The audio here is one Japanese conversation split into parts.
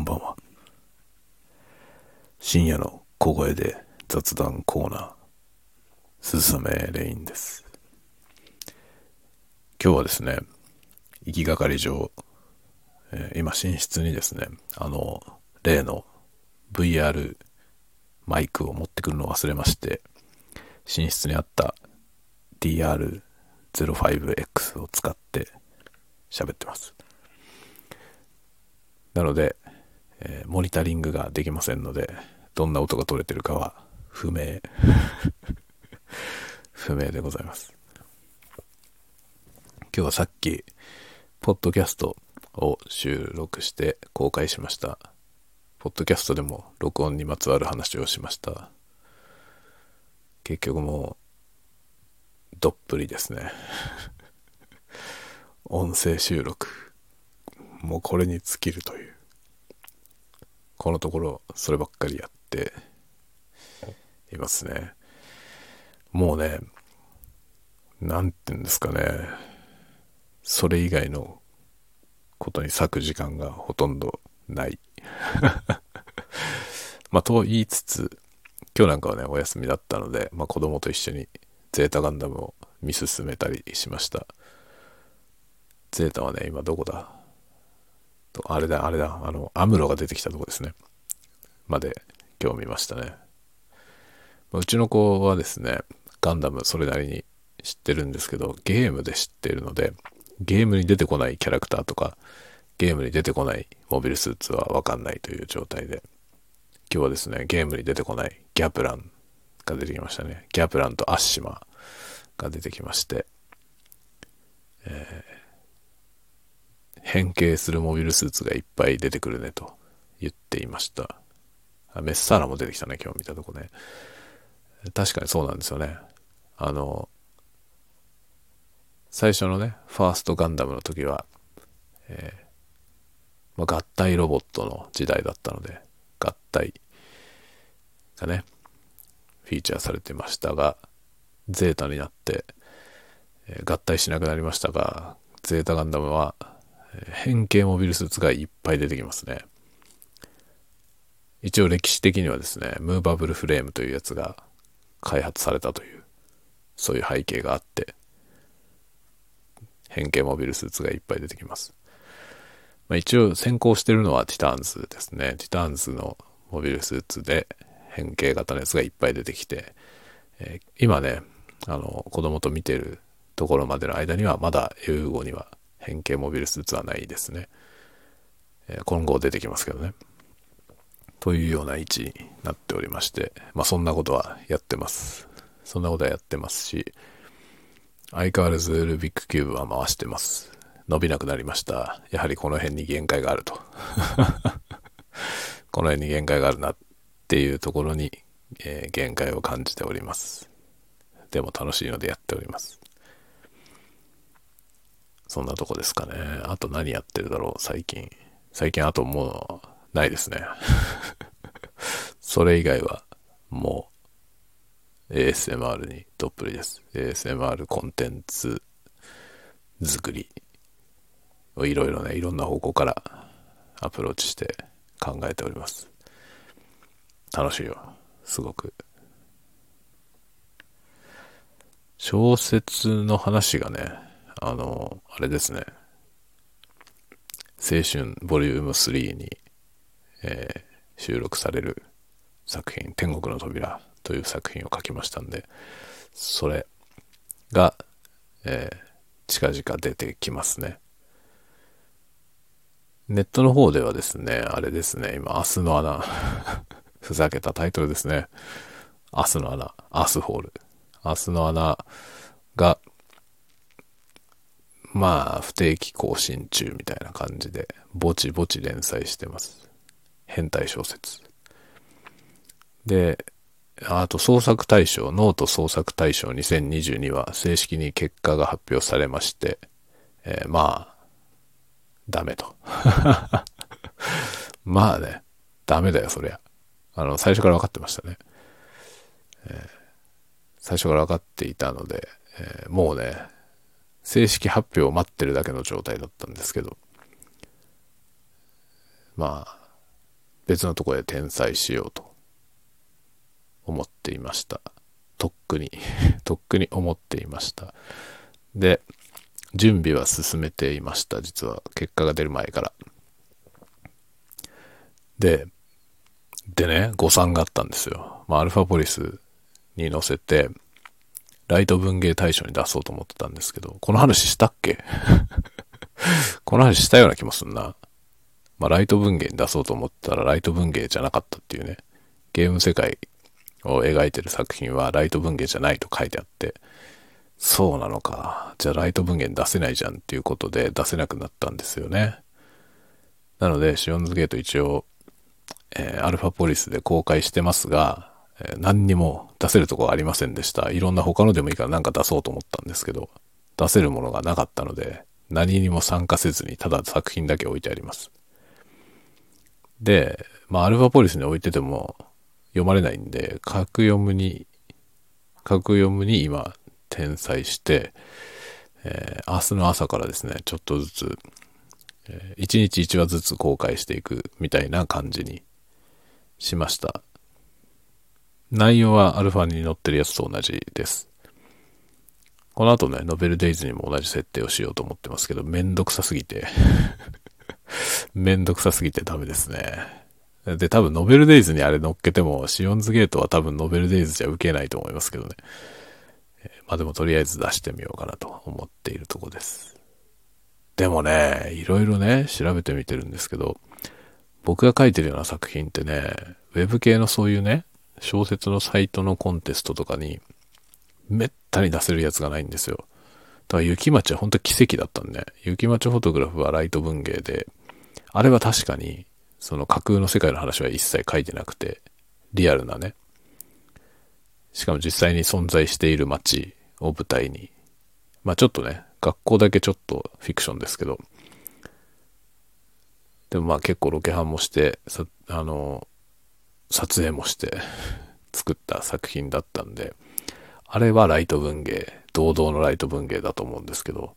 こんばんは。深夜の小声で雑談コーナー、鈴雨レインです。今日はですね、行きがかり上、えー、今寝室にですね、あの、例の VR マイクを持ってくるのを忘れまして、寝室にあった DR05X を使って喋ってます。なので、えー、モニタリングができませんので、どんな音が取れてるかは不明。不明でございます。今日はさっき、ポッドキャストを収録して公開しました。ポッドキャストでも録音にまつわる話をしました。結局もう、どっぷりですね。音声収録。もうこれに尽きるという。このところ、そればっかりやっていますね。もうね、なんて言うんですかね。それ以外のことに割く時間がほとんどない。まあ、と言いつつ、今日なんかはね、お休みだったので、まあ、子供と一緒にゼータガンダムを見進めたりしました。ゼータはね、今どこだ？あれだ、あれだ、あの、アムロが出てきたとこですね。まで今日見ましたね。うちの子はですね、ガンダムそれなりに知ってるんですけど、ゲームで知ってるので、ゲームに出てこないキャラクターとか、ゲームに出てこないモビルスーツはわかんないという状態で、今日はですね、ゲームに出てこないギャプランが出てきましたね。ギャプランとアッシマが出てきまして、えー、変形するモビルスーツがいっぱい出てくるねと言っていました。あメッサーラも出てきたね、今日見たとこね。確かにそうなんですよね。あの、最初のね、ファーストガンダムの時は、えー、まあ、合体ロボットの時代だったので、合体がね、フィーチャーされてましたが、ゼータになって、えー、合体しなくなりましたが、ゼータガンダムは、変形モビルスーツがいっぱい出てきますね。一応歴史的にはですね、ムーバブルフレームというやつが開発されたという、そういう背景があって、変形モビルスーツがいっぱい出てきます。まあ、一応先行してるのはティターンズですね。ティターンズのモビルスーツで変形型のやつがいっぱい出てきて、えー、今ね、あの、子供と見てるところまでの間にはまだ英語には変形モビルスーツはないですね。え、今後出てきますけどね。というような位置になっておりまして、まあそんなことはやってます。そんなことはやってますし、相変わらずルビックキューブは回してます。伸びなくなりました。やはりこの辺に限界があると。この辺に限界があるなっていうところに、えー、限界を感じております。でも楽しいのでやっております。そんなとこですかね。あと何やってるだろう、最近。最近あともうないですね。それ以外は、もう、ASMR にどっぷりです。ASMR コンテンツ作りをいろいろね、いろんな方向からアプローチして考えております。楽しいよ。すごく。小説の話がね、あの、あれですね。青春ボリューム3にえー、収録される作品、天国の扉という作品を書きましたんで、それが、えー、近々出てきますね。ネットの方ではですね、あれですね、今、明日の穴 ふざけたタイトルですね。明日の穴、アースホール。明日の穴が、まあ、不定期更新中みたいな感じで、ぼちぼち連載してます。変態小説。で、あと創作大賞、ノート創作大賞2022は正式に結果が発表されまして、えー、まあ、ダメと。まあね、ダメだよ、そりゃ。あの、最初から分かってましたね。えー、最初から分かっていたので、えー、もうね、正式発表を待ってるだけの状態だったんですけど、まあ、別のとこで転載しようと思っていました。とっくに とっくに思っていました。で、準備は進めていました。実は結果が出る前から。で、でね、誤算があったんですよ。まあ、アルファポリスに載せて、ライト文芸大賞に出そうと思ってたんですけど、この話したっけ？この話したような気もすんな。まあ、ライト文芸に出そうと思ったら、ライト文芸じゃなかったっていうね。ゲーム世界を描いてる作品はライト文芸じゃないと書いてあって、そうなのか。じゃあライト文芸出せないじゃんっていうことで出せなくなったんですよね。なので、シオンズゲート一応、えー、アルファポリスで公開してますが、何にも出せるとこがありませんでした。いろんな他のでもいいからなんか出そうと思ったんですけど、出せるものがなかったので、何にも参加せずにただ作品だけ置いてあります。で、まあ、アルファポリスに置いてても読まれないんで、格読むに、格読むに今、転載して、えー、明日の朝からですね、ちょっとずつ、えー、1日1話ずつ公開していくみたいな感じにしました。内容はアルファに載ってるやつと同じです。この後ね、ノベルデイズにも同じ設定をしようと思ってますけど、めんどくさすぎて めんどくさすぎてダメですね。で、多分ノベルデイズにあれ乗っけても、シオンズゲートは多分ノベルデイズじゃ受けないと思いますけどね。まあでもとりあえず出してみようかなと思っているとこです。でもね、いろいろね、調べてみてるんですけど、僕が書いてるような作品ってね、ウェブ系のそういうね、小説のサイトのコンテストとかに、めったに出せるやつがないんですよ。だから雪町は本当奇跡だったんで、雪町フォトグラフはライト文芸で、あれは確かに、その架空の世界の話は一切書いてなくて、リアルなね、しかも実際に存在している街を舞台に、まあちょっとね、学校だけちょっとフィクションですけど、でもまあ結構ロケハンもして、さあの、撮影もして作った作品だったんで、あれはライト文芸、堂々のライト文芸だと思うんですけど、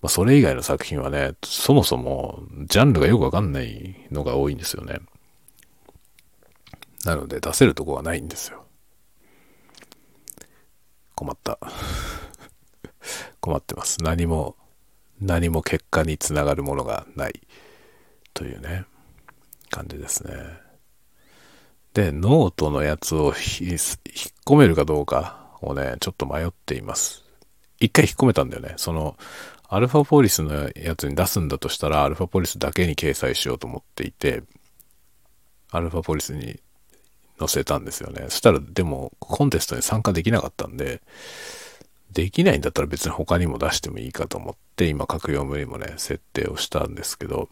まあ、それ以外の作品はね、そもそもジャンルがよくわかんないのが多いんですよね。なので出せるとこがないんですよ。困った。困ってます。何も、何も結果につながるものがないというね、感じですね。で、ノートのやつを引っ込めるかどうかをね、ちょっと迷っています。一回引っ込めたんだよね。その、アルファポリスのやつに出すんだとしたら、アルファポリスだけに掲載しようと思っていて、アルファポリスに載せたんですよね。そしたら、でも、コンテストに参加できなかったんで、できないんだったら別に他にも出してもいいかと思って、今、カクヨムにもね、設定をしたんですけど、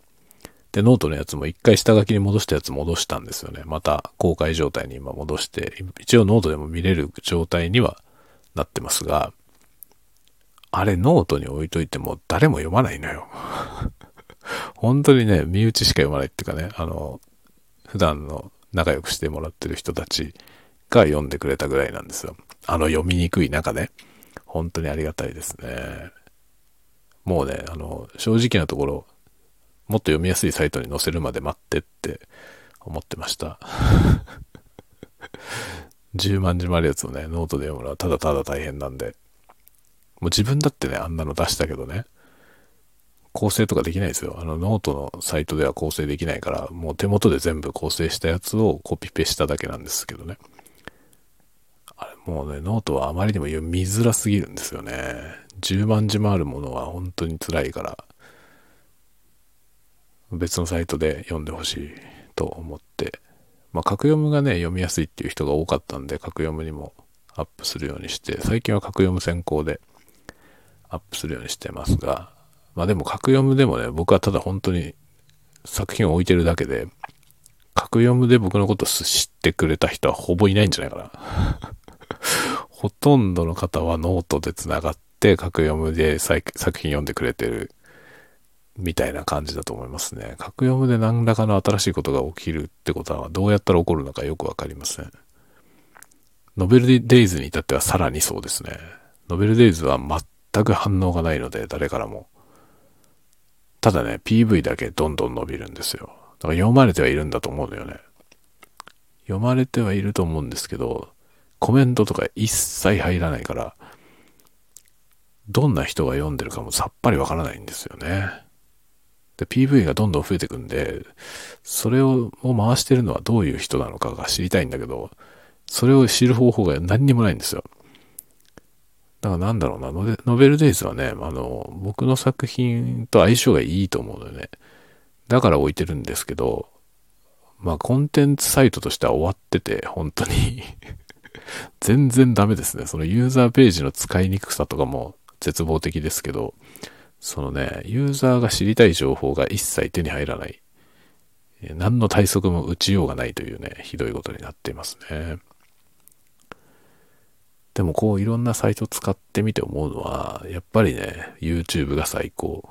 で、ノートのやつも一回下書きに戻したやつ戻したんですよね。また公開状態に今戻して、一応ノートでも見れる状態にはなってますが、あれノートに置いといても誰も読まないのよ。本当にね、身内しか読まないっていうかね、あの、普段の仲良くしてもらってる人たちが読んでくれたぐらいなんですよ。あの読みにくい中ね。本当にありがたいですね。もうね、あの、正直なところ、もっと読みやすいサイトに載せるまで待ってって思ってました。10万字もあるやつをね、ノートで読むのはただただ大変なんで。もう自分だってね、あんなの出したけどね、校正とかできないですよ。あのノートのサイトでは校正できないから、もう手元で全部校正したやつをコピペしただけなんですけどね。あれもうね、ノートはあまりにも見づらすぎるんですよね。10万字もあるものは本当に辛いから、別のサイトで読んでほしいと思って、まあ、カクヨムがね、読みやすいっていう人が多かったんで、カクヨムにもアップするようにして、最近はカクヨム先行でアップするようにしてますが、まあでもカクヨムでもね、僕はただ本当に作品を置いてるだけで、カクヨムで僕のこと知ってくれた人はほぼいないんじゃないかな。ほとんどの方はノートで繋がって、カクヨムで作品読んでくれてるみたいな感じだと思いますね。カクヨムで何らかの新しいことが起きるってことはどうやったら起こるのかよくわかりません。ノベルデイズに至ってはさらにそうですね。ノベルデイズは全く反応がないので、誰からも。ただね、PV だけどんどん伸びるんですよ。だから読まれてはいるんだと思うのよね。読まれてはいると思うんですけど、コメントとか一切入らないから、どんな人が読んでるかもさっぱりわからないんですよね。で、PV がどんどん増えてくんで、それを回してるのはどういう人なのかが知りたいんだけど、それを知る方法が何にもないんですよ。だからなんだろうな、ノベルデイズはね、あの、僕の作品と相性がいいと思うのよね。だから置いてるんですけど、まあコンテンツサイトとしては終わってて、本当に 全然ダメですね。そのユーザーページの使いにくさとかも絶望的ですけど、そのね、ユーザーが知りたい情報が一切手に入らない。何の対策も打ちようがないというね、ひどいことになっていますね。でもこういろんなサイト使ってみて思うのは、やっぱりね、YouTube が最高。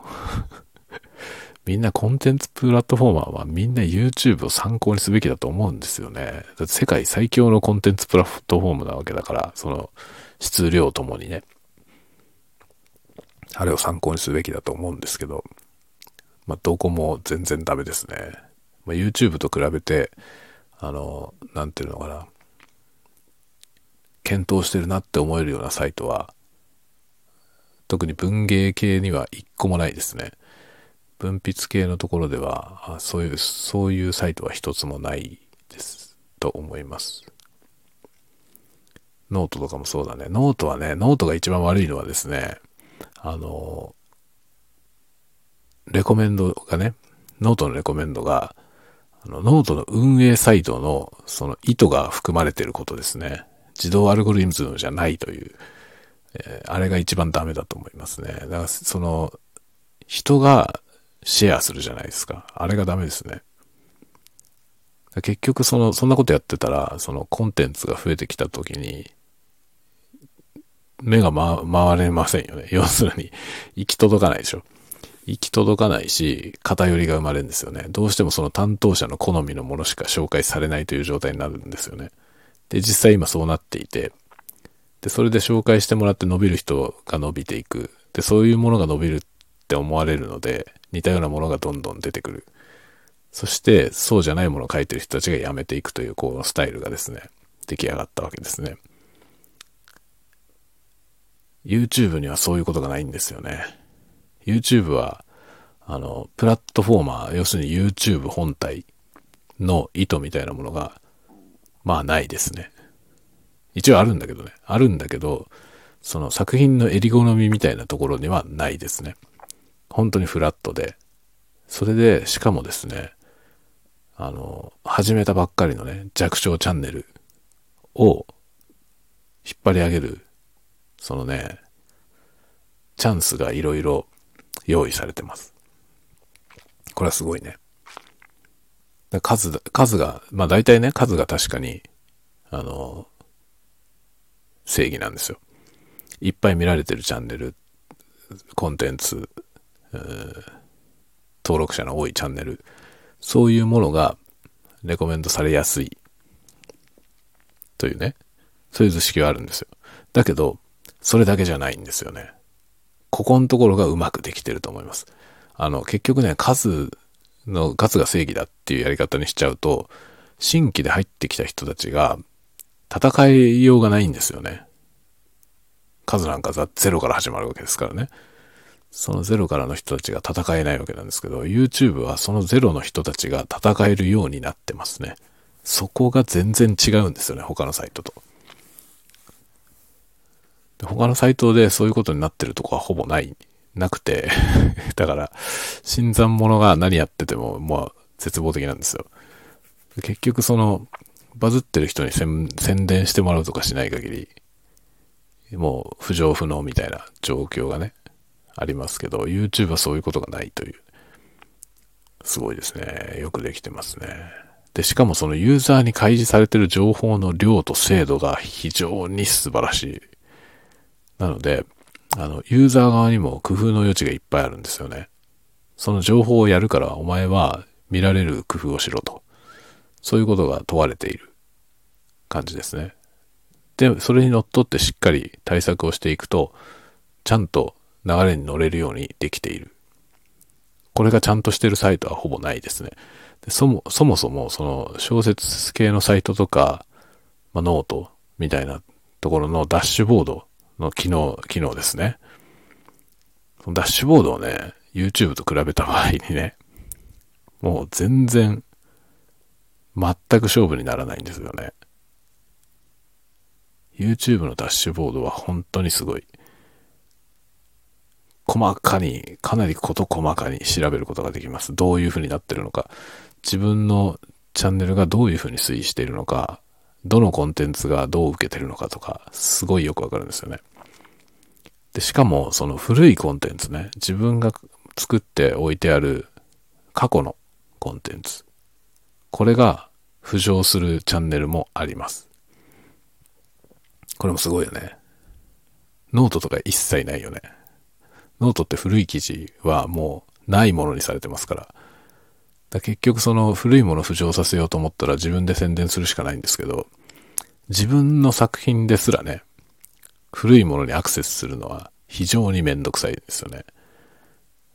みんなコンテンツプラットフォーマーはみんな YouTube を参考にすべきだと思うんですよね。だって世界最強のコンテンツプラットフォームなわけだから、その質量ともにね。あれを参考にすべきだと思うんですけど、まあ、どこも全然ダメですね。まあ、YouTube と比べて、あの、なんていうのかな。検討してるなって思えるようなサイトは、特に文芸系には一個もないですね。文筆系のところでは、そういう、そういうサイトは一つもないです、と思います。ノートとかもそうだね。ノートはね、ノートが一番悪いのはですね、あの、レコメンドがね、ノートのレコメンドが、あのノートの運営サイトのその意図が含まれていることですね。自動アルゴリズムじゃないという、えー、あれが一番ダメだと思いますね。だからその、人がシェアするじゃないですか。あれがダメですね。結局その、そんなことやってたら、そのコンテンツが増えてきた時に、目が、ま、回れませんよね。要するに、行き届かないでしょ。行き届かないし、偏りが生まれるんですよね。どうしてもその担当者の好みのものしか紹介されないという状態になるんですよね。で、実際今そうなっていて、で、それで紹介してもらって伸びる人が伸びていく。で、そういうものが伸びるって思われるので、似たようなものがどんどん出てくる。そして、そうじゃないものを書いてる人たちがやめていくという、こう、スタイルがですね、出来上がったわけですね。YouTube にはそういうことがないんですよね。YouTube は、あの、プラットフォーマー、要するに YouTube 本体の意図みたいなものが、まあないですね。一応あるんだけどね。あるんだけど、その作品の襟好みみたいなところにはないですね。本当にフラットで。それで、しかもですね、あの、始めたばっかりのね、弱小チャンネルを引っ張り上げる、そのね、チャンスがいろいろ用意されてます。これはすごいね。数、数が、まあ大体ね、数が確かに、あの、正義なんですよ。いっぱい見られてるチャンネル、コンテンツ、登録者の多いチャンネル、そういうものがレコメンドされやすいというね、そういう図式はあるんですよ。だけど、それだけじゃないんですよね。ここのところがうまくできてると思います。あの、結局ね、数の、数が正義だっていうやり方にしちゃうと、新規で入ってきた人たちが戦いようがないんですよね。数なんかゼロから始まるわけですからね。そのゼロからの人たちが戦えないわけなんですけど、YouTube はそのゼロの人たちが戦えるようになってますね。そこが全然違うんですよね、他のサイトと。他のサイトでそういうことになってるとこはほぼない、なくて だから、新参者が何やってても、まあ、絶望的なんですよ。結局その、バズってる人に宣伝してもらうとかしない限り、もう浮上不能みたいな状況がね、ありますけど、YouTube はそういうことがないという。すごいですね。よくできてますね。で、しかもそのユーザーに開示されてる情報の量と精度が非常に素晴らしい。なので、あの、ユーザー側にも工夫の余地がいっぱいあるんですよね。その情報をやるからお前は見られる工夫をしろと。そういうことが問われている感じですね。で、それにのっとってしっかり対策をしていくと、ちゃんと流れに乗れるようにできている。これがちゃんとしてるサイトはほぼないですね。でそもそもそもその小説系のサイトとか、まあ、ノートみたいなところのダッシュボードの機能、機能ですね。ダッシュボードをね、YouTube と比べた場合にね、もう全然、全く勝負にならないんですよね。YouTube のダッシュボードは本当にすごい。細かに、かなり事細かに調べることができます。どういう風になってるのか。自分のチャンネルがどういう風に推移しているのか。どのコンテンツがどう受けてるのかとか、すごいよくわかるんですよね。で、しかも、その古いコンテンツね、自分が作っておいてある過去のコンテンツ。これが浮上するチャンネルもあります。これもすごいよね。ノートとか一切ないよね。ノートって古い記事はもうないものにされてますから。だ結局その古いもの浮上させようと思ったら自分で宣伝するしかないんですけど、自分の作品ですらね、古いものにアクセスするのは非常にめんどくさいですよね。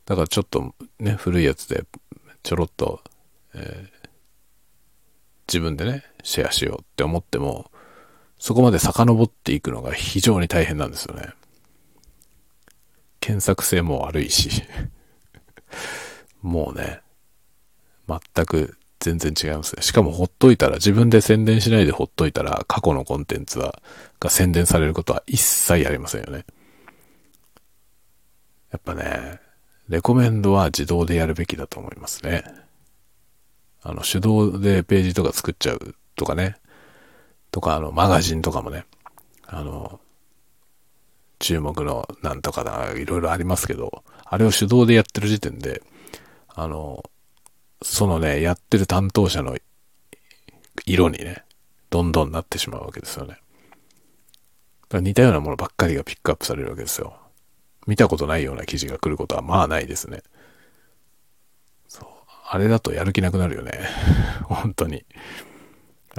だからちょっとね、古いやつでちょろっと、えー、自分でね、シェアしようって思っても、そこまで遡っていくのが非常に大変なんですよね。検索性も悪いし もうね、全く全然違いますね。しかもほっといたら、自分で宣伝しないでほっといたら、過去のコンテンツは、が宣伝されることは一切ありませんよね。やっぱね、レコメンドは自動でやるべきだと思いますね。あの、手動でページとか作っちゃうとかね。とか、あの、マガジンとかもね。あの、注目のなんとかだ、いろいろありますけど、あれを手動でやってる時点で、あの、そのね、やってる担当者の色にね、どんどんなってしまうわけですよね。だから似たようなものばっかりがピックアップされるわけですよ。見たことないような記事が来ることはまあないですね。そう。あれだとやる気なくなるよね。本当に。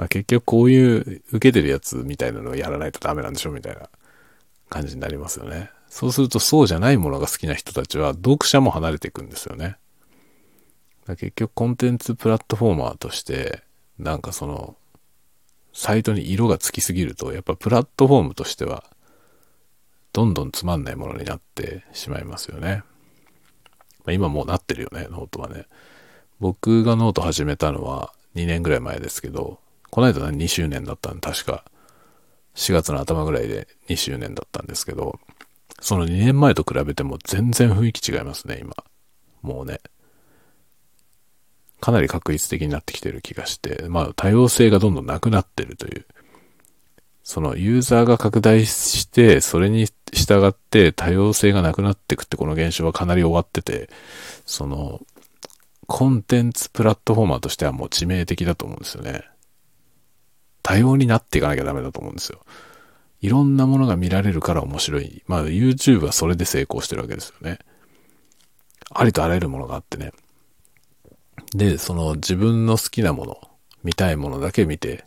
結局こういう受けてるやつみたいなのをやらないとダメなんでしょみたいな感じになりますよね。そうするとそうじゃないものが好きな人たちは読者も離れていくんですよね。結局コンテンツプラットフォーマーとしてなんかそのサイトに色がつきすぎるとやっぱプラットフォームとしてはどんどんつまんないものになってしまいますよね。まあ、今もうなってるよね、ノートはね。僕がノート始めたのは2年ぐらい前ですけど、この間2周年だったん、確か4月の頭ぐらいで2周年だったんですけど、その2年前と比べても全然雰囲気違いますね、今。もうね。かなり確率的になってきてる気がして、まあ多様性がどんどんなくなってるというそのユーザーが拡大して、それに従って多様性がなくなっていくってこの現象はかなり終わってて、その、コンテンツプラットフォーマーとしてはもう致命的だと思うんですよね。多様になっていかなきゃダメだと思うんですよ。いろんなものが見られるから面白い。まあ YouTube はそれで成功してるわけですよね。ありとあらゆるものがあってね。で、その自分の好きなもの、見たいものだけ見て、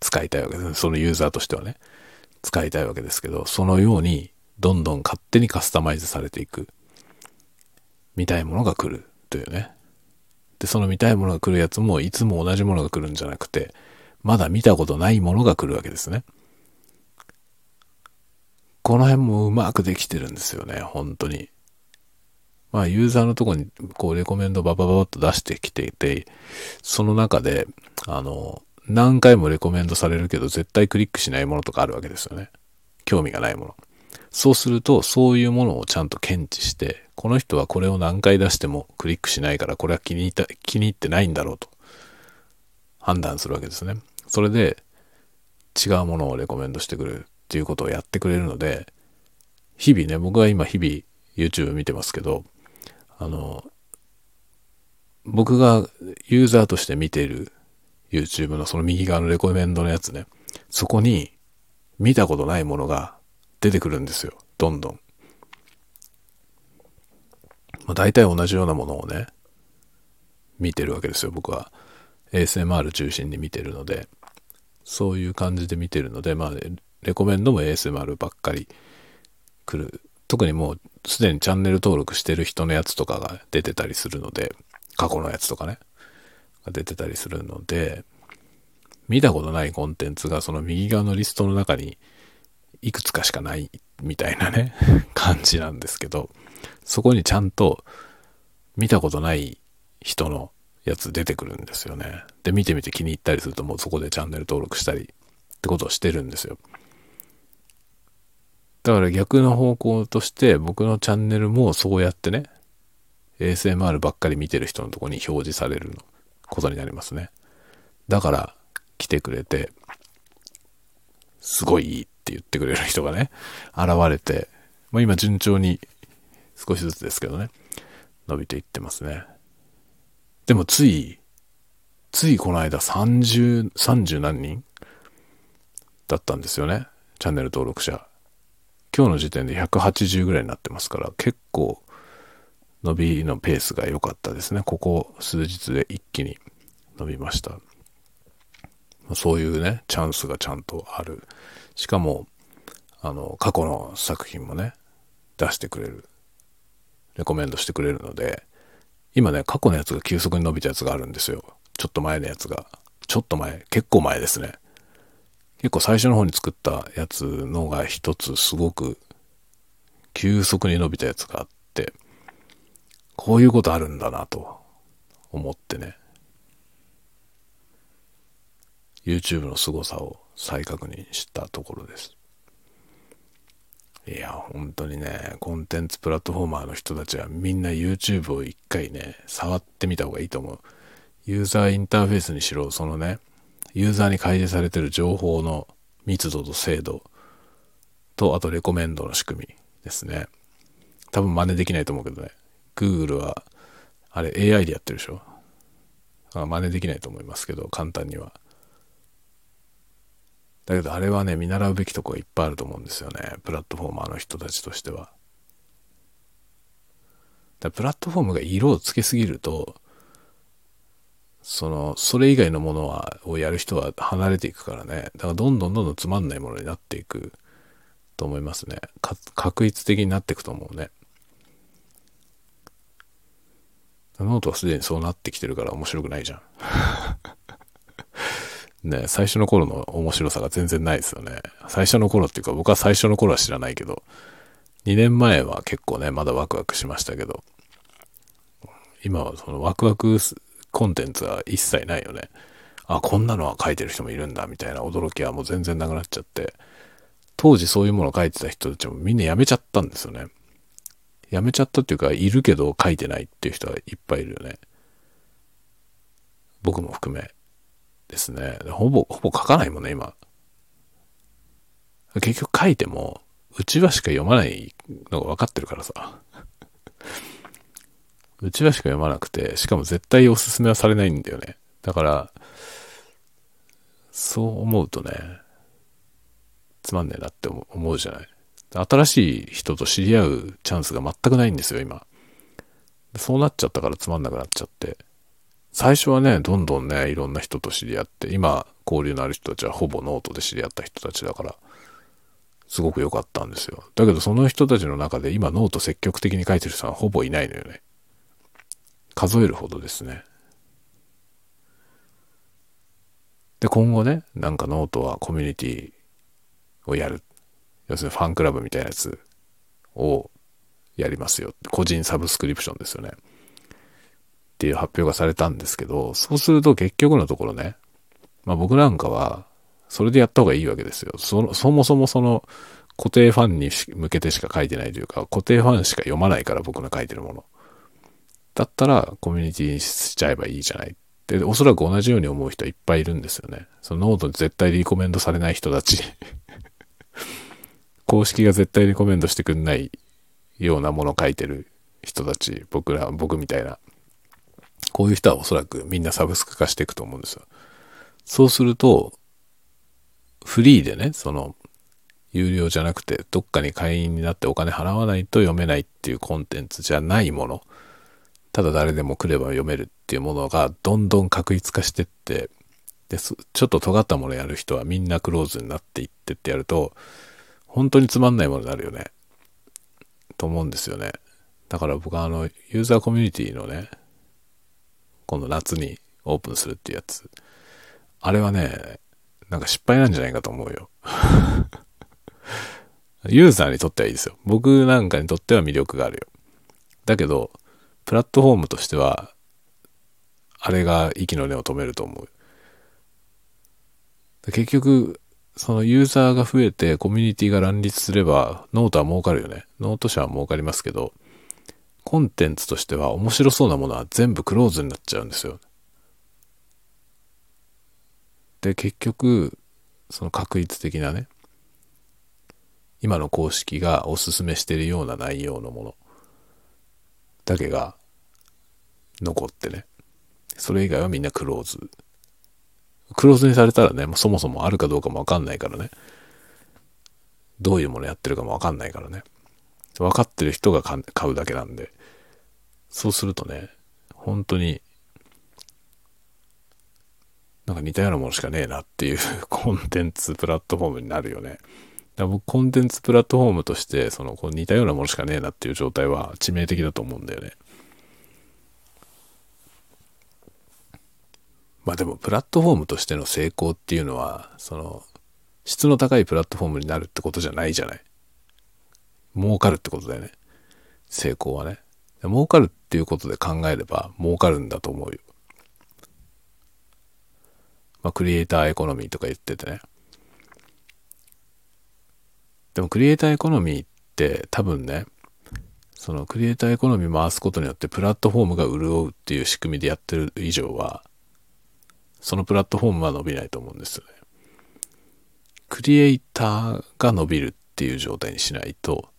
使いたいわけです。そのユーザーとしてはね。使いたいわけですけど、そのようにどんどん勝手にカスタマイズされていく。見たいものが来るというね。で、その見たいものが来るやつもいつも同じものが来るんじゃなくて、まだ見たことないものが来るわけですね。この辺もうまくできてるんですよね、本当に。まあ、ユーザーのとこに、こう、レコメンドババババッと出してきていて、その中で、あの、何回もレコメンドされるけど絶対クリックしないものとかあるわけですよね。興味がないもの。そうすると、そういうものをちゃんと検知して、この人はこれを何回出してもクリックしないから、これは気に入った、気に入ってないんだろうと判断するわけですね。それで違うものをレコメンドしてくるっていうことをやってくれるので、日々ね、僕は今日々 YouTube 見てますけど、あの、僕がユーザーとして見ている YouTube のその右側のレコメンドのやつね。そこに見たことないものが出てくるんですよ。どんどん。まあ、大体同じようなものをね、見てるわけですよ、僕は。ASMR 中心に見てるので、そういう感じで見てるので、まあ、レコメンドも ASMR ばっかり来る。特にもうすでにチャンネル登録してる人のやつとかが出てたりするので、過去のやつとかね。が出てたりするので、見たことないコンテンツがその右側のリストの中にいくつかしかないみたいなね、感じなんですけど、そこにちゃんと見たことない人のやつ出てくるんですよね。で、見てみて気に入ったりするともうそこでチャンネル登録したりってことをしてるんですよ。だから逆の方向として僕のチャンネルもそうやってね、ASMR ばっかり見てる人のとこに表示されることになりますね。だから来てくれて、すごいいいって言ってくれる人がね、現れて、まあ今順調に少しずつですけどね、伸びていってますね。でもつい、ついこの間30、30何人だったんですよね。チャンネル登録者。今日の時点で180ぐらいになってますから、結構伸びのペースが良かったですね。ここ数日で一気に伸びました。そういうね、チャンスがちゃんとある。しかも、あの、過去の作品もね、出してくれる。レコメンドしてくれるので、今ね、過去のやつが急速に伸びたやつがあるんですよ。ちょっと前のやつが。ちょっと前、結構前ですね。結構最初の方に作ったやつのが一つすごく急速に伸びたやつがあって、こういうことあるんだなと思ってね。YouTube の凄さを再確認したところです。いや、本当にね、コンテンツプラットフォーマーの人たちはみんな YouTube を一回ね、触ってみた方がいいと思う。ユーザーインターフェースにしろ、そのね、ユーザーに開示されてる情報の密度と精度と、あとレコメンドの仕組みですね。多分真似できないと思うけどね。Google は、あれ AI でやってるでしょ。あ真似できないと思いますけど、簡単には。だけどあれはね、見習うべきとこがいっぱいあると思うんですよね。プラットフォーマーの人たちとしては。だプラットフォームが色をつけすぎると、その、それ以外のものは、をやる人は離れていくからね。だからどんどんどんどんつまんないものになっていくと思いますね。か確率的になっていくと思うね。ノートはすでにそうなってきてるから面白くないじゃん。ね、最初の頃の面白さが全然ないですよね。最初の頃っていうか僕は最初の頃は知らないけど、2年前は結構ね、まだワクワクしましたけど、今はそのワクワクコンテンツは一切ないよね。あ、こんなのは書いてる人もいるんだ、みたいな驚きはもう全然なくなっちゃって、当時そういうものを書いてた人たちもみんな辞めちゃったんですよね。辞めちゃったっていうか、いるけど書いてないっていう人はいっぱいいるよね。僕も含めですね。ほぼ、ほぼ書かないもんね、今。結局書いても、うちわしか読まないのが分かってるからさ。うちわしか読まなくて、しかも絶対おすすめはされないんだよね。だから、そう思うとね、つまんねえなって思うじゃない。新しい人と知り合うチャンスが全くないんですよ、今。そうなっちゃったからつまんなくなっちゃって。最初はね、どんどんね、いろんな人と知り合って、今、交流のある人たちはほぼノートで知り合った人たちだから、すごく良かったんですよ。だけどその人たちの中で今ノート積極的に書いてる人はほぼいないのよね。数えるほどですね。で、今後ね、なんかノートはコミュニティをやる。要するにファンクラブみたいなやつをやりますよ。個人サブスクリプションですよね。っていう発表がされたんですけど、そうすると結局のところね、まあ僕なんかは、それでやった方がいいわけですよ。そそもそもその固定ファンに向けてしか書いてないというか、固定ファンしか読まないから僕の書いてるもの。だったらコミュニティにしちゃえばいいじゃない。で、おそらく同じように思う人はいっぱいいるんですよね。そのノートに絶対リコメンドされない人たち 公式が絶対リコメンドしてくんないようなものを書いてる人たち、僕ら、僕みたいな。こういう人はおそらくみんなサブスク化していくと思うんですよ。そうすると、フリーでね、その、有料じゃなくて、どっかに会員になってお金払わないと読めないっていうコンテンツじゃないもの。ただ誰でも来れば読めるっていうものがどんどん確立化してって、で、ちょっと尖ったものやる人はみんなクローズになっていってってやると、本当につまんないものになるよね。と思うんですよね。だから僕はあの、ユーザーコミュニティのね、今度夏にオープンするっていうやつ。あれはね、なんか失敗なんじゃないかと思うよ。ユーザーにとってはいいですよ。僕なんかにとっては魅力があるよ。だけど、プラットフォームとしては、あれが息の根を止めると思う。結局、そのユーザーが増えてコミュニティが乱立すれば、ノートは儲かるよね。ノート社は儲かりますけど、コンテンツとしては面白そうなものは全部クローズになっちゃうんですよ。で、結局、その画一的なね、今の公式がおすすめしているような内容のものだけが残ってね。それ以外はみんなクローズ。クローズにされたらね、もうそもそもあるかどうかもわかんないからね。どういうものやってるかもわかんないからね。分かってる人が買うだけなんで。そうするとね、本当に、なんか似たようなものしかねえなっていう コンテンツプラットフォームになるよね。だ僕コンテンツプラットフォームとして、そのこう似たようなものしかねえなっていう状態は致命的だと思うんだよね。まあでもプラットフォームとしての成功っていうのは、その質の高いプラットフォームになるってことじゃないじゃない。儲かるってことだよね。成功はね。儲かるっていうことで考えれば儲かるんだと思うよ。まあクリエイターエコノミーとか言っててね。でもクリエイターエコノミーって多分ね、そのクリエイターエコノミー回すことによってプラットフォームが潤うっていう仕組みでやってる以上は、そのプラットフォームは伸びないと思うんですよね。クリエイターが伸びるっていう状態にしないと、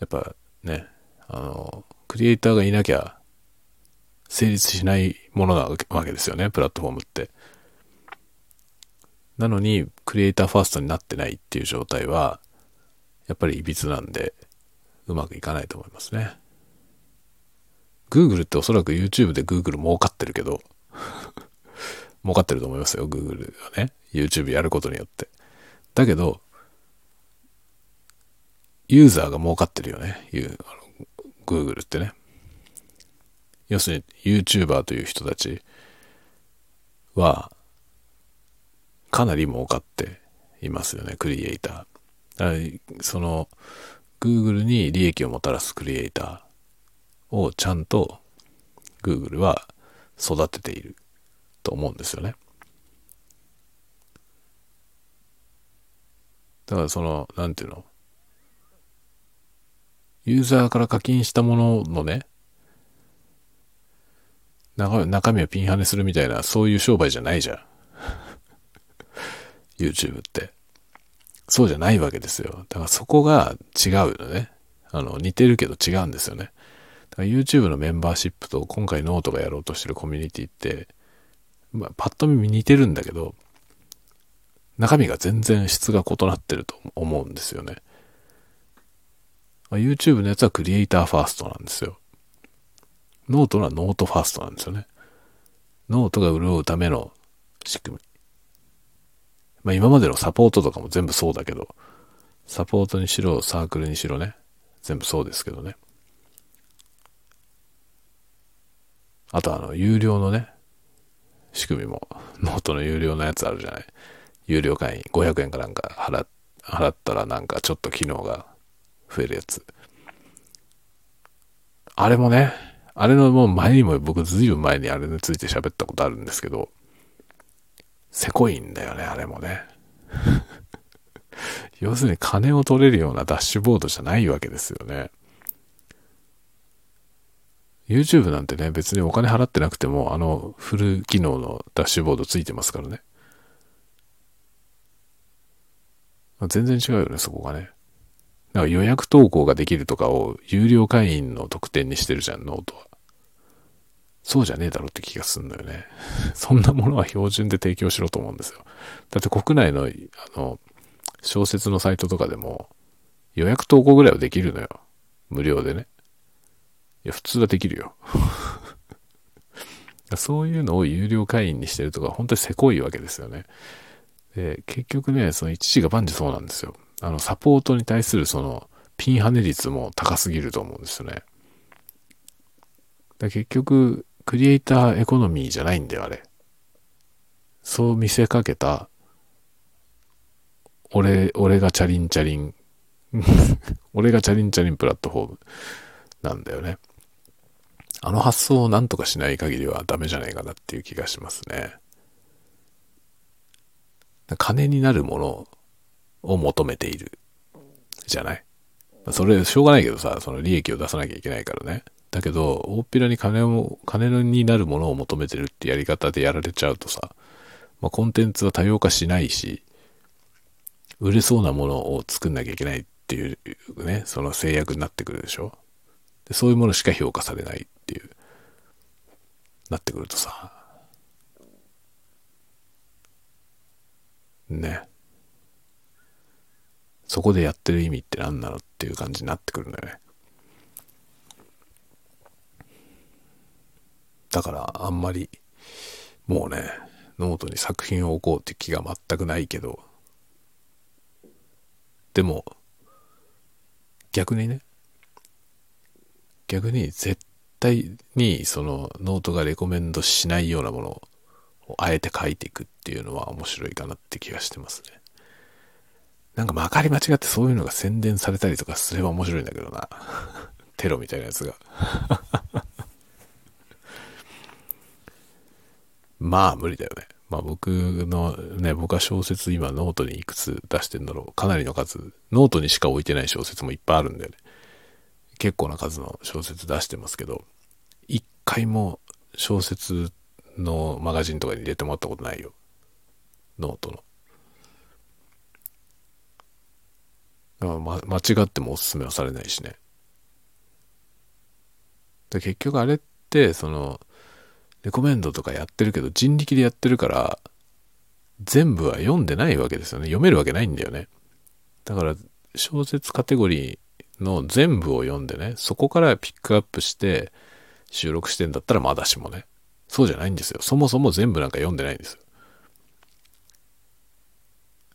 やっぱね、あの、クリエイターがいなきゃ成立しないものなわけですよね、プラットフォームって。なのに、クリエイターファーストになってないっていう状態は、やっぱり歪なんで、うまくいかないと思いますね。Google っておそらく YouTube で Google 儲かってるけど 儲かってると思いますよ、Google はね。YouTube やることによって。だけど、ユーザーが儲かってるよね。Google ってね。要するに YouTuber という人たちは、かなり儲かっていますよね、クリエイター。その、Google に利益をもたらすクリエイターをちゃんと Google は育てていると思うんですよね。だからその、なんていうの、ユーザーから課金したもののね、中身をピンハネするみたいな、そういう商売じゃないじゃん。YouTube って。そうじゃないわけですよ。だからそこが違うよね。あの、似てるけど違うんですよね。だから YouTube のメンバーシップと今回ノートがやろうとしてるコミュニティって、まあ、パッと見似てるんだけど、中身が全然質が異なってると思うんですよね。YouTube のやつはクリエイターファーストなんですよ。ノートはノートファーストなんですよね。ノートが潤うための仕組み。まあ今までのサポートとかも全部そうだけど、サポートにしろ、サークルにしろね、全部そうですけどね。あとあの、有料のね、仕組みも、ノートの有料のやつあるじゃない？有料会員500円かなんか払払ったらなんかちょっと機能が増えるやつ。あれもね、あれのもう前にも僕ずいぶん前にあれについて喋ったことあるんですけど、せこいんだよね、あれもね。要するに金を取れるようなダッシュボードじゃないわけですよね。YouTube なんてね、別にお金払ってなくても、あのフル機能のダッシュボードついてますからね。ま全然違うよね、そこがね。だから予約投稿ができるとかを有料会員の特典にしてるじゃん、ノートは。そうじゃねえだろって気がすんのよね。そんなものは標準で提供しろと思うんですよ。だって国内の、あの、小説のサイトとかでも予約投稿ぐらいはできるのよ。無料でね。いや、普通はできるよ。そういうのを有料会員にしてるとか、本当にせこいわけですよね。で、結局ね、その一時が万事そうなんですよ。あの、サポートに対するその、ピンハネ率も高すぎると思うんですよね。だ結局、クリエイターエコノミーじゃないんだよ、あれ。そう見せかけた、俺、俺がチャリンチャリン、俺がチャリンチャリンプラットフォームなんだよね。あの発想を何とかしない限りはダメじゃないかなっていう気がしますね。金になるものを求めている。じゃない？それ、しょうがないけどさ、その利益を出さなきゃいけないからね。だけど、大っぴらに金を、金になるものを求めてるってやり方でやられちゃうとさ、まあ、コンテンツは多様化しないし、売れそうなものを作んなきゃいけないっていうね、その制約になってくるでしょ？でそういうものしか評価されないていう、なってくるとさ、ね。そこでやってる意味って何なのっていう感じになってくるんだよね。だからあんまりもうね、ノートに作品を置こうって気が全くないけど、でも、逆にね、逆に絶対にそのノートがレコメンドしないようなものをあえて書いていくっていうのは面白いかなって気がしてますね。なんかまかり間違ってそういうのが宣伝されたりとかすれば面白いんだけどな。テロみたいなやつが。まあ無理だよね。まあ僕のね、僕は小説今ノートにいくつ出してんだろう。かなりの数。ノートにしか置いてない小説もいっぱいあるんだよね。結構な数の小説出してますけど、回も小説のマガジンとかに入れてもらったことないよ。ノートの。間違ってもおすすめはされないしね。で結局あれって、その、レコメンドとかやってるけど人力でやってるから、全部は読んでないわけですよね。読めるわけないんだよね。だから、小説カテゴリーの全部を読んでね、そこからピックアップして収録してんだったらまだしもね。そうじゃないんですよ。そもそも全部なんか読んでないんですよ。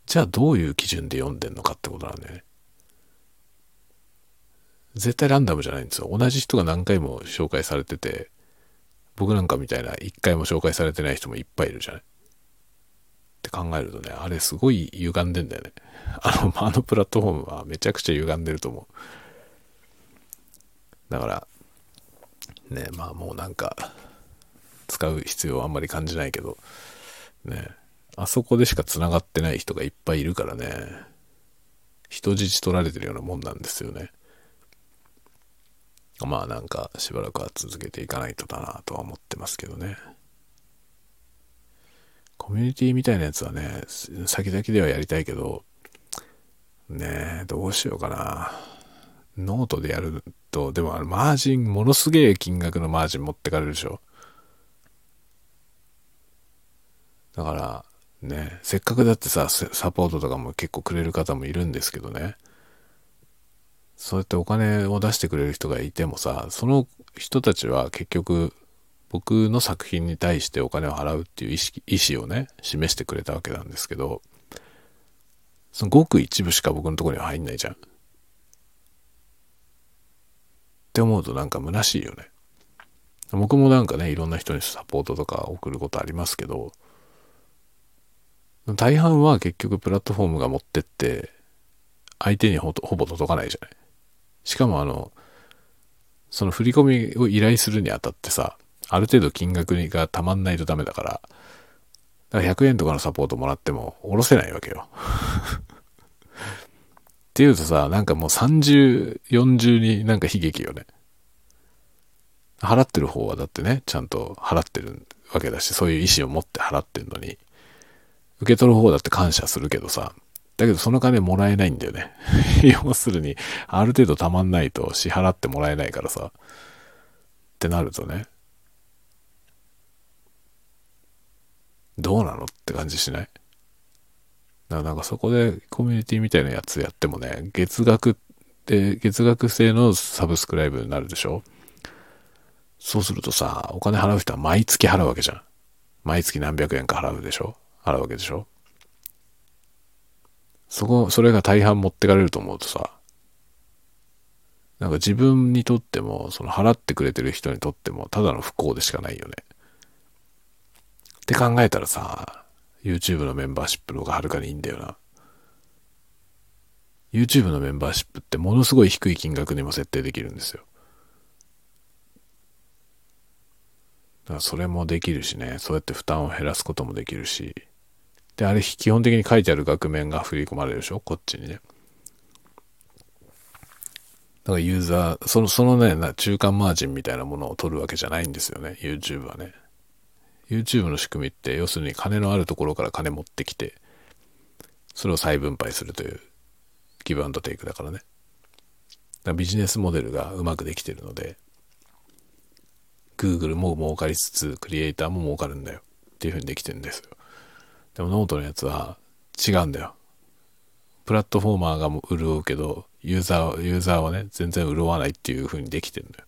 じゃあどういう基準で読んでんのかってことなんだよね。絶対ランダムじゃないんですよ。同じ人が何回も紹介されてて、僕なんかみたいな一回も紹介されてない人もいっぱいいるじゃない。って考えるとね、あれすごい歪んでんだよね。あの、あのプラットフォームはめちゃくちゃ歪んでると思う。だから、ね、まあもうなんか、使う必要はあんまり感じないけど、ね、あそこでしか繋がってない人がいっぱいいるからね、人質取られてるようなもんなんですよね。まあなんかしばらくは続けていかないとだなとは思ってますけどね。コミュニティみたいなやつはね、先々ではやりたいけど、ねえ、どうしようかな。ノートでやると、でもあのマージン、ものすげえ金額のマージン持ってかれるでしょ。だから、ね、せっかくだってさ、サポートとかも結構くれる方もいるんですけどね。そうやってお金を出してくれる人がいてもさ、その人たちは結局僕の作品に対してお金を払うっていう意識意思をね、示してくれたわけなんですけど、そのごく一部しか僕のところには入んないじゃん。って思うとなんか虚しいよね。僕もなんかね、いろんな人にサポートとか送ることありますけど、大半は結局プラットフォームが持ってって、相手にほぼ届かないじゃない。しかもあの、その振り込みを依頼するにあたってさ、ある程度金額がたまんないとダメだから、だから100円とかのサポートもらっても下ろせないわけよ。っていうとさ、なんかもう30、40になんか悲劇よね。払ってる方はだってね、ちゃんと払ってるわけだし、そういう意思を持って払ってるのに、受け取る方だって感謝するけどさ、だけどその金もらえないんだよね。要するに、ある程度たまんないと支払ってもらえないからさ。ってなるとね。どうなのって感じしない？だからなんかそこでコミュニティみたいなやつやってもね、月額って月額制のサブスクライブになるでしょ？そうするとさ、お金払う人は毎月払うわけじゃん。毎月何百円か払うでしょ？払うわけでしょ？そこ、それが大半持ってかれると思うとさ、なんか自分にとっても、その払ってくれてる人にとっても、ただの不幸でしかないよね。って考えたらさ、YouTube のメンバーシップの方がはるかにいいんだよな。YouTube のメンバーシップってものすごい低い金額にも設定できるんですよ。だからそれもできるしね、そうやって負担を減らすこともできるし。で、あれ基本的に書いてある額面が振り込まれるでしょ？こっちにね。だからユーザー、その、そのね、中間マージンみたいなものを取るわけじゃないんですよね、YouTube はね。YouTube の仕組みって、要するに金のあるところから金持ってきて、それを再分配するという、ギブアンドテイクだからね。だからビジネスモデルがうまくできてるので、Google も儲かりつつ、クリエイターも儲かるんだよ。っていう風にできてるんですよ。でもノートのやつは違うんだよ。プラットフォーマーが潤うけど、ユーザー、ユーザーはね、全然潤わないっていう風にできてるんだよ。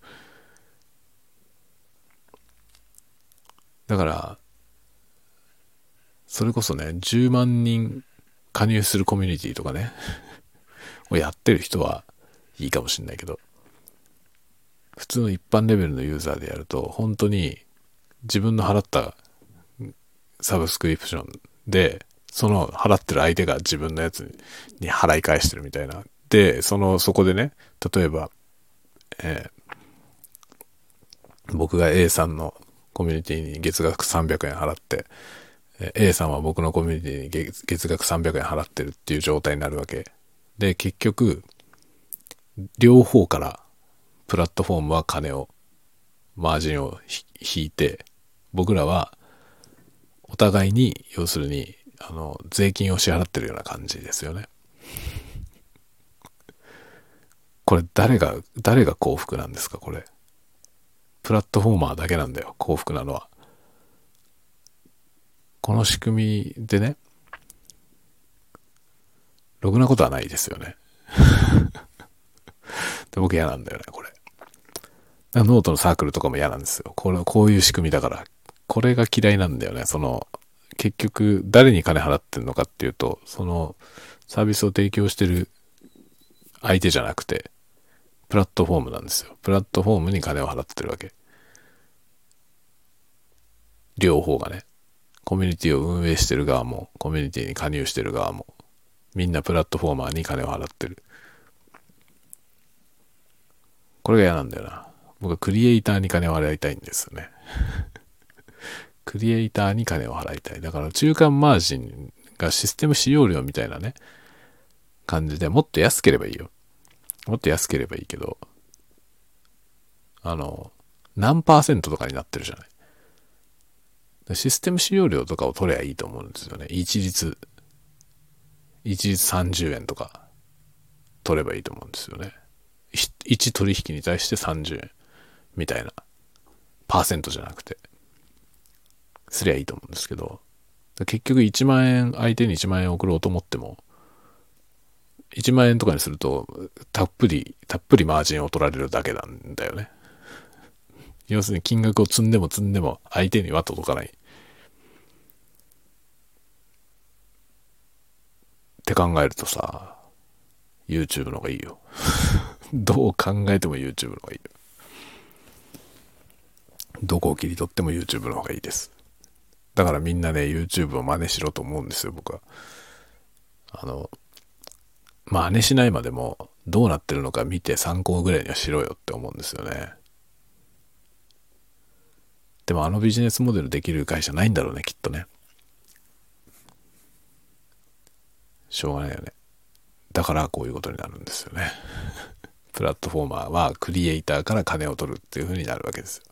だから、それこそね、10万人加入するコミュニティとかね、をやってる人はいいかもしんないけど、普通の一般レベルのユーザーでやると、本当に自分の払ったサブスクリプションで、その払ってる相手が自分のやつに払い返してるみたいな。で、その、そこでね、例えば、えー、僕が A さんのコミュニティに月額300円払って、A さんは僕のコミュニティに月月額300円払ってるっていう状態になるわけ。で、結局、両方からプラットフォームは金を、マージンを引いて、僕らはお互いに、要するに、あの、税金を支払ってるような感じですよね。これ誰が、誰が幸福なんですか、これ。プラットフォーマーだけなんだよ、幸福なのは。この仕組みでね、ろくなことはないですよね。で僕嫌なんだよね、これ。ノートのサークルとかも嫌なんですよ。これ、こういう仕組みだから。これが嫌いなんだよね。その、結局、誰に金払ってんのかっていうと、その、サービスを提供してる相手じゃなくて、プラットフォームなんですよ。プラットフォームに金を払ってるわけ。両方がね。コミュニティを運営してる側も、コミュニティに加入してる側も、みんなプラットフォーマーに金を払ってる。これが嫌なんだよな。僕はクリエイターに金を払いたいんですよね。クリエイターに金を払いたい。だから中間マージンがシステム使用料みたいなね、感じでもっと安ければいいよ。もっと安ければいいけど、あの、何パーセントとかになってるじゃない。システム使用料とかを取ればいいと思うんですよね。一律、一律30円とか取ればいいと思うんですよね。1取引に対して30円みたいな。パーセントじゃなくて。すりゃいいと思うんですけど、結局1万円、相手に1万円送ろうと思っても、1万円とかにすると、たっぷり、たっぷりマージンを取られるだけなんだよね。要するに金額を積んでも積んでも相手には届かない。って考えるとさ、YouTube の方がいいよ。どう考えても YouTube の方がいいよ。どこを切り取っても YouTube の方がいいです。だからみんなね、YouTube を真似しろと思うんですよ、僕は。あの、真似しないまでも、どうなってるのか見て参考ぐらいにはしろよって思うんですよね。でもあのビジネスモデルできる会社ないんだろうね、きっとね。しょうがないよね。だからこういうことになるんですよね。プラットフォーマーはクリエイターから金を取るっていう風になるわけですよ。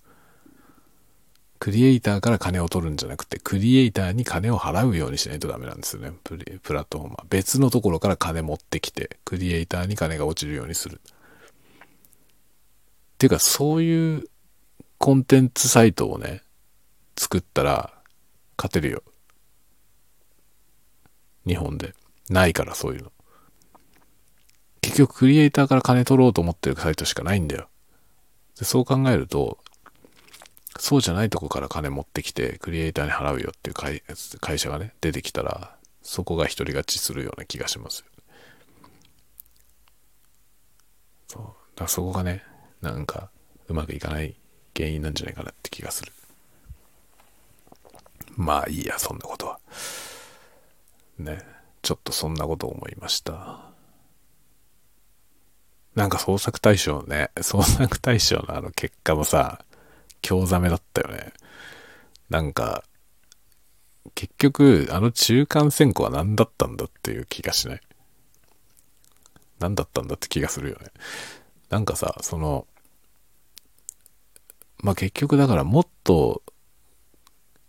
クリエイターから金を取るんじゃなくて、クリエイターに金を払うようにしないとダメなんですよね。プラットフォーマー。別のところから金持ってきて、クリエイターに金が落ちるようにする。っていうか、そういうコンテンツサイトをね、作ったら、勝てるよ。日本で。ないから、そういうの。結局、クリエイターから金取ろうと思ってるサイトしかないんだよ。でそう考えると、そうじゃないとこから金持ってきて、クリエイターに払うよっていう会会社がね、出てきたら、そこが独り勝ちするような気がしますよ。そう。らそこがね、なんかうまくいかない原因なんじゃないかなって気がする。まあいいや、そんなことは。ね。ちょっとそんなこと思いました。なんか創作大賞ね、創作大賞のあの結果もさ、興ざめだったよね。なんか、結局、あの中間選考は何だったんだっていう気がしない何だったんだって気がするよね。なんかさ、その、まあ、結局だからもっと、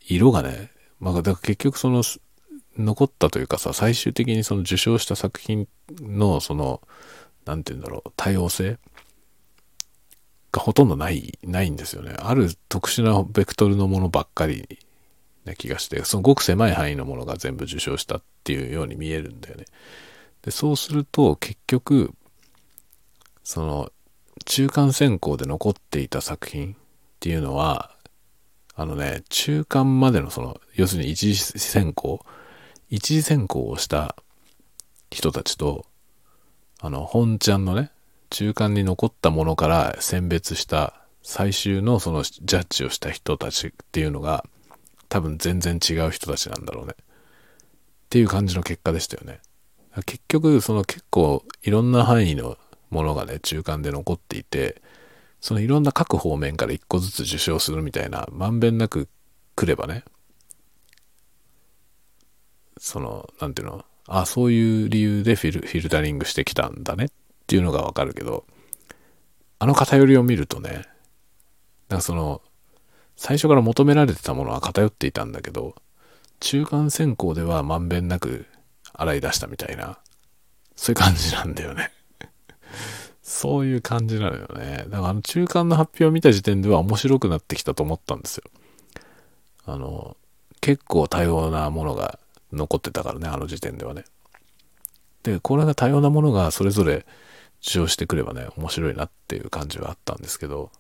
色がね、まあ、だから結局その、残ったというかさ、最終的にその受賞した作品の、その、なんて言うんだろう、多様性がほとんどない、ないんですよね。ある特殊なベクトルのものばっかりな気がして、そのごく狭い範囲のものが全部受賞したっていうように見えるんだよね。で、そうすると結局、その中間選考で残っていた作品っていうのは、あのね、中間までのその、要するに一次選考、一次選考をした人たちと、あの、本ちゃんのね、中間に残ったものから選別した最終のそのジャッジをした人たちっていうのが、多分全然違う人たちなんだろうね。っていう感じの結果でしたよね。結局、その結構いろんな範囲のものがね、中間で残っていて、そのいろんな各方面から一個ずつ受賞するみたいな、まんべんなく来ればね、その、なんていうの、あ、そういう理由でフィルフィルタリングしてきたんだねっていうのがわかるけど、あの偏りを見るとね、なんかその、最初から求められてたものは偏っていたんだけど、中間選考ではまんべんなく洗い出したみたいな、そういう感じなんだよね そういう感じなのよね。だからあの中間の発表を見た時点では面白くなってきたと思ったんですよ。あの、結構多様なものが残ってたからね、あの時点ではね。で、これが多様なものがそれぞれ受賞してくればね、面白いなっていう感じはあったんですけど、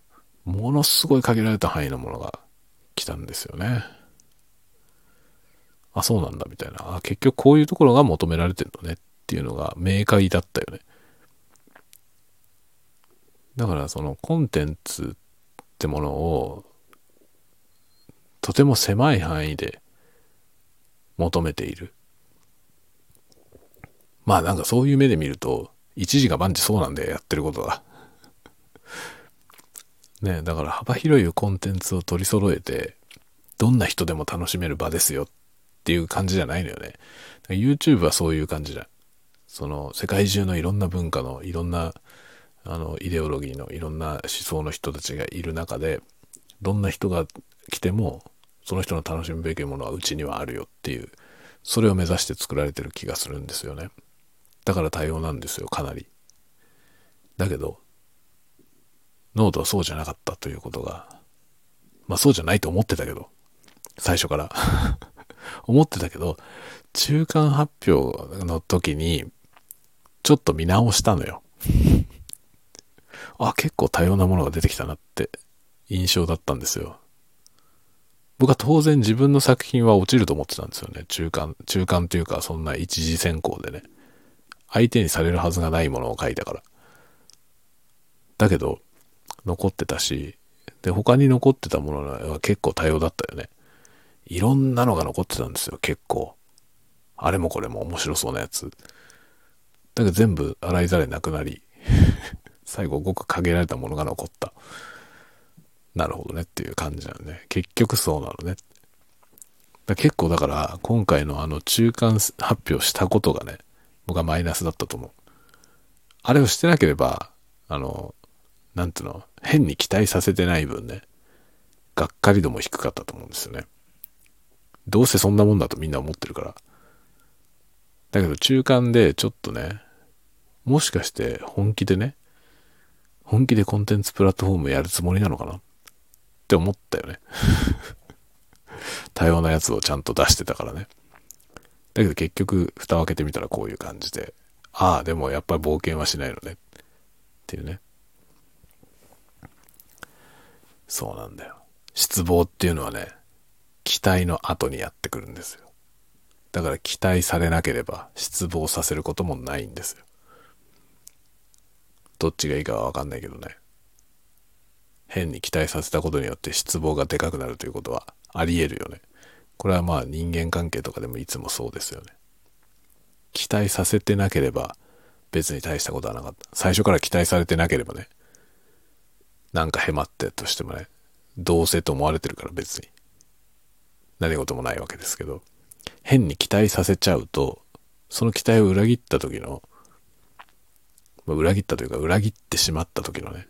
ものすごい限られた範囲のものが来たんですよね。あ、そうなんだみたいな。あ、結局こういうところが求められてるのねっていうのが明快だったよね。だからそのコンテンツってものをとても狭い範囲で求めている。まあなんかそういう目で見ると一時が万事そうなんでやってることが。ねだから幅広いコンテンツを取り揃えてどんな人でも楽しめる場ですよっていう感じじゃないのよね。YouTube はそういう感じだ。その世界中のいろんな文化のいろんなあのイデオロギーのいろんな思想の人たちがいる中でどんな人が来てもその人の楽しむべきものはうちにはあるよっていうそれを目指して作られてる気がするんですよねだから多様なんですよかなりだけどノートはそうじゃなかったということがまあそうじゃないと思ってたけど最初から 思ってたけど中間発表の時にちょっと見直したのよあ、結構多様なものが出てきたなって印象だったんですよ。僕は当然自分の作品は落ちると思ってたんですよね。中間、中間というかそんな一次選考でね。相手にされるはずがないものを書いたから。だけど、残ってたし、で、他に残ってたものは結構多様だったよね。いろんなのが残ってたんですよ、結構。あれもこれも面白そうなやつ。だけど全部洗いざれなくなり 最後ごく限られたものが残った。なるほどねっていう感じなのね。結局そうなのね。結構だから今回のあの中間発表したことがね、僕はマイナスだったと思う。あれをしてなければ、あの、なんていうの、変に期待させてない分ね、がっかり度も低かったと思うんですよね。どうせそんなもんだとみんな思ってるから。だけど中間でちょっとね、もしかして本気でね、本気でコンテンツプラットフォームやるつもりなのかなって思ったよね 多様なやつをちゃんと出してたからね。だけど結局、蓋を開けてみたらこういう感じで、ああ、でもやっぱり冒険はしないのね。っていうね。そうなんだよ。失望っていうのはね、期待の後にやってくるんですよ。だから期待されなければ失望させることもないんですよ。どっちがいいかはわかんないけどね。変に期待させたことによって失望がでかくなるということはあり得るよね。これはまあ人間関係とかでもいつもそうですよね。期待させてなければ別に大したことはなかった。最初から期待されてなければね。なんかへまってとしてもね、どうせと思われてるから別に。何事もないわけですけど、変に期待させちゃうと、その期待を裏切った時の、まあ、裏切ったというか裏切ってしまった時のね、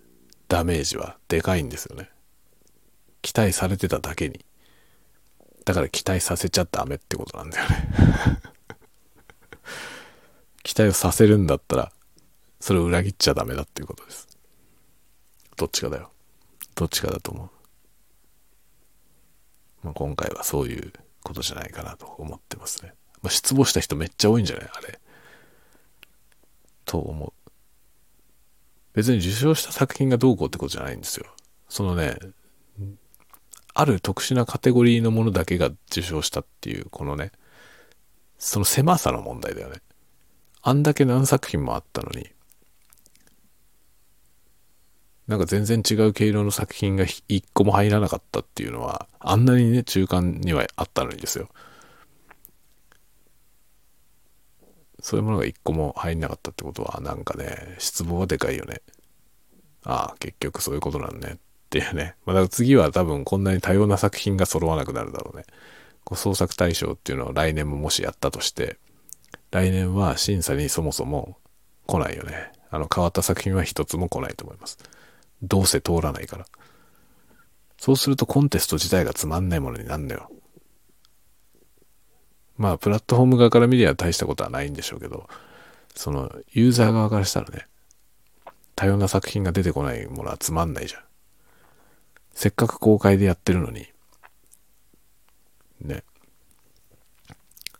ダメージはでかいんですよね。期待されてただけに。だから期待させちゃダメってことなんだよね 期待をさせるんだったら、それを裏切っちゃダメだっていうことです。どっちかだよ。どっちかだと思う。まあ、今回はそういうことじゃないかなと思ってますね。まあ、失望した人めっちゃ多いんじゃない？あれ。と思う。別に受賞した作品がどうこうってことじゃないんですよ。そのね、ある特殊なカテゴリーのものだけが受賞したっていう、このね、その狭さの問題だよね。あんだけ何作品もあったのに、なんか全然違う毛色の作品が一個も入らなかったっていうのは、あんなにね、中間にはあったのにですよ。そういうものが一個も入んなかったってことは、なんかね、失望はでかいよね。ああ、結局そういうことなんね。っっていうね。まあ、だから次は多分こんなに多様な作品が揃わなくなるだろうね。こう創作大賞っていうのを来年ももしやったとして、来年は審査にそもそも来ないよね。あの変わった作品は一つも来ないと思います。どうせ通らないから。そうするとコンテスト自体がつまんないものになるんだよ。まあ、プラットフォーム側から見りゃ大したことはないんでしょうけど、その、ユーザー側からしたらね、多様な作品が出てこないものはつまんないじゃん。せっかく公開でやってるのに、ね。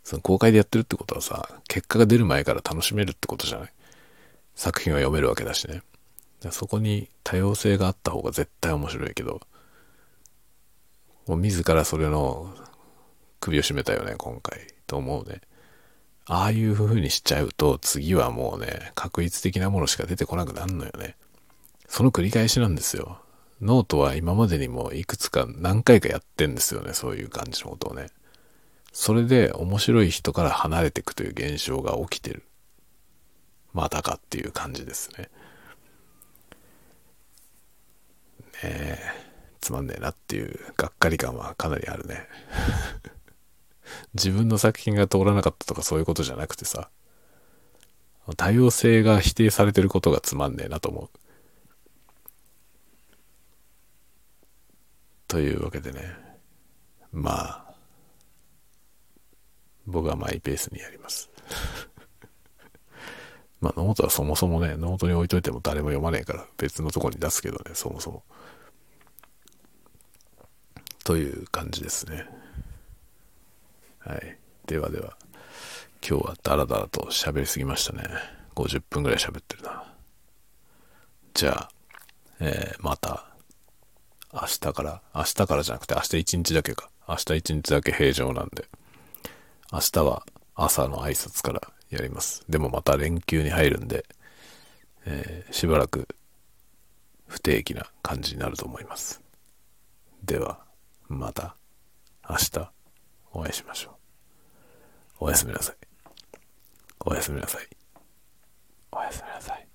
その公開でやってるってことはさ、結果が出る前から楽しめるってことじゃない？作品は読めるわけだしね。そこに多様性があった方が絶対面白いけど、もう自らそれの首を絞めたよね、今回。と思うね。ああいう風にしちゃうと、次はもうね、確率的なものしか出てこなくなるのよね。その繰り返しなんですよ。ノートは今までにもいくつか何回かやってんですよね、そういう感じのことをね。それで面白い人から離れていくという現象が起きてる。またかっていう感じですね。えつまんねえなっていうがっかり感はかなりあるね自分の作品が通らなかったとかそういうことじゃなくてさ多様性が否定されてることがつまんねえなと思うというわけでねまあ僕はマイペースにやります まあノートはそもそもねノートに置いといても誰も読まねえから別のとこに出すけどねそもそもという感じですね。はい。ではでは、今日はダラダラと喋りすぎましたね。50分ぐらい喋ってるな。じゃあ、えー、また、明日から、明日からじゃなくて明日一日だけか。明日一日だけ平常なんで、明日は朝の挨拶からやります。でもまた連休に入るんで、えー、しばらく不定期な感じになると思います。では。また明日お会いしましょう。おやすみなさい。おやすみなさい。おやすみなさい。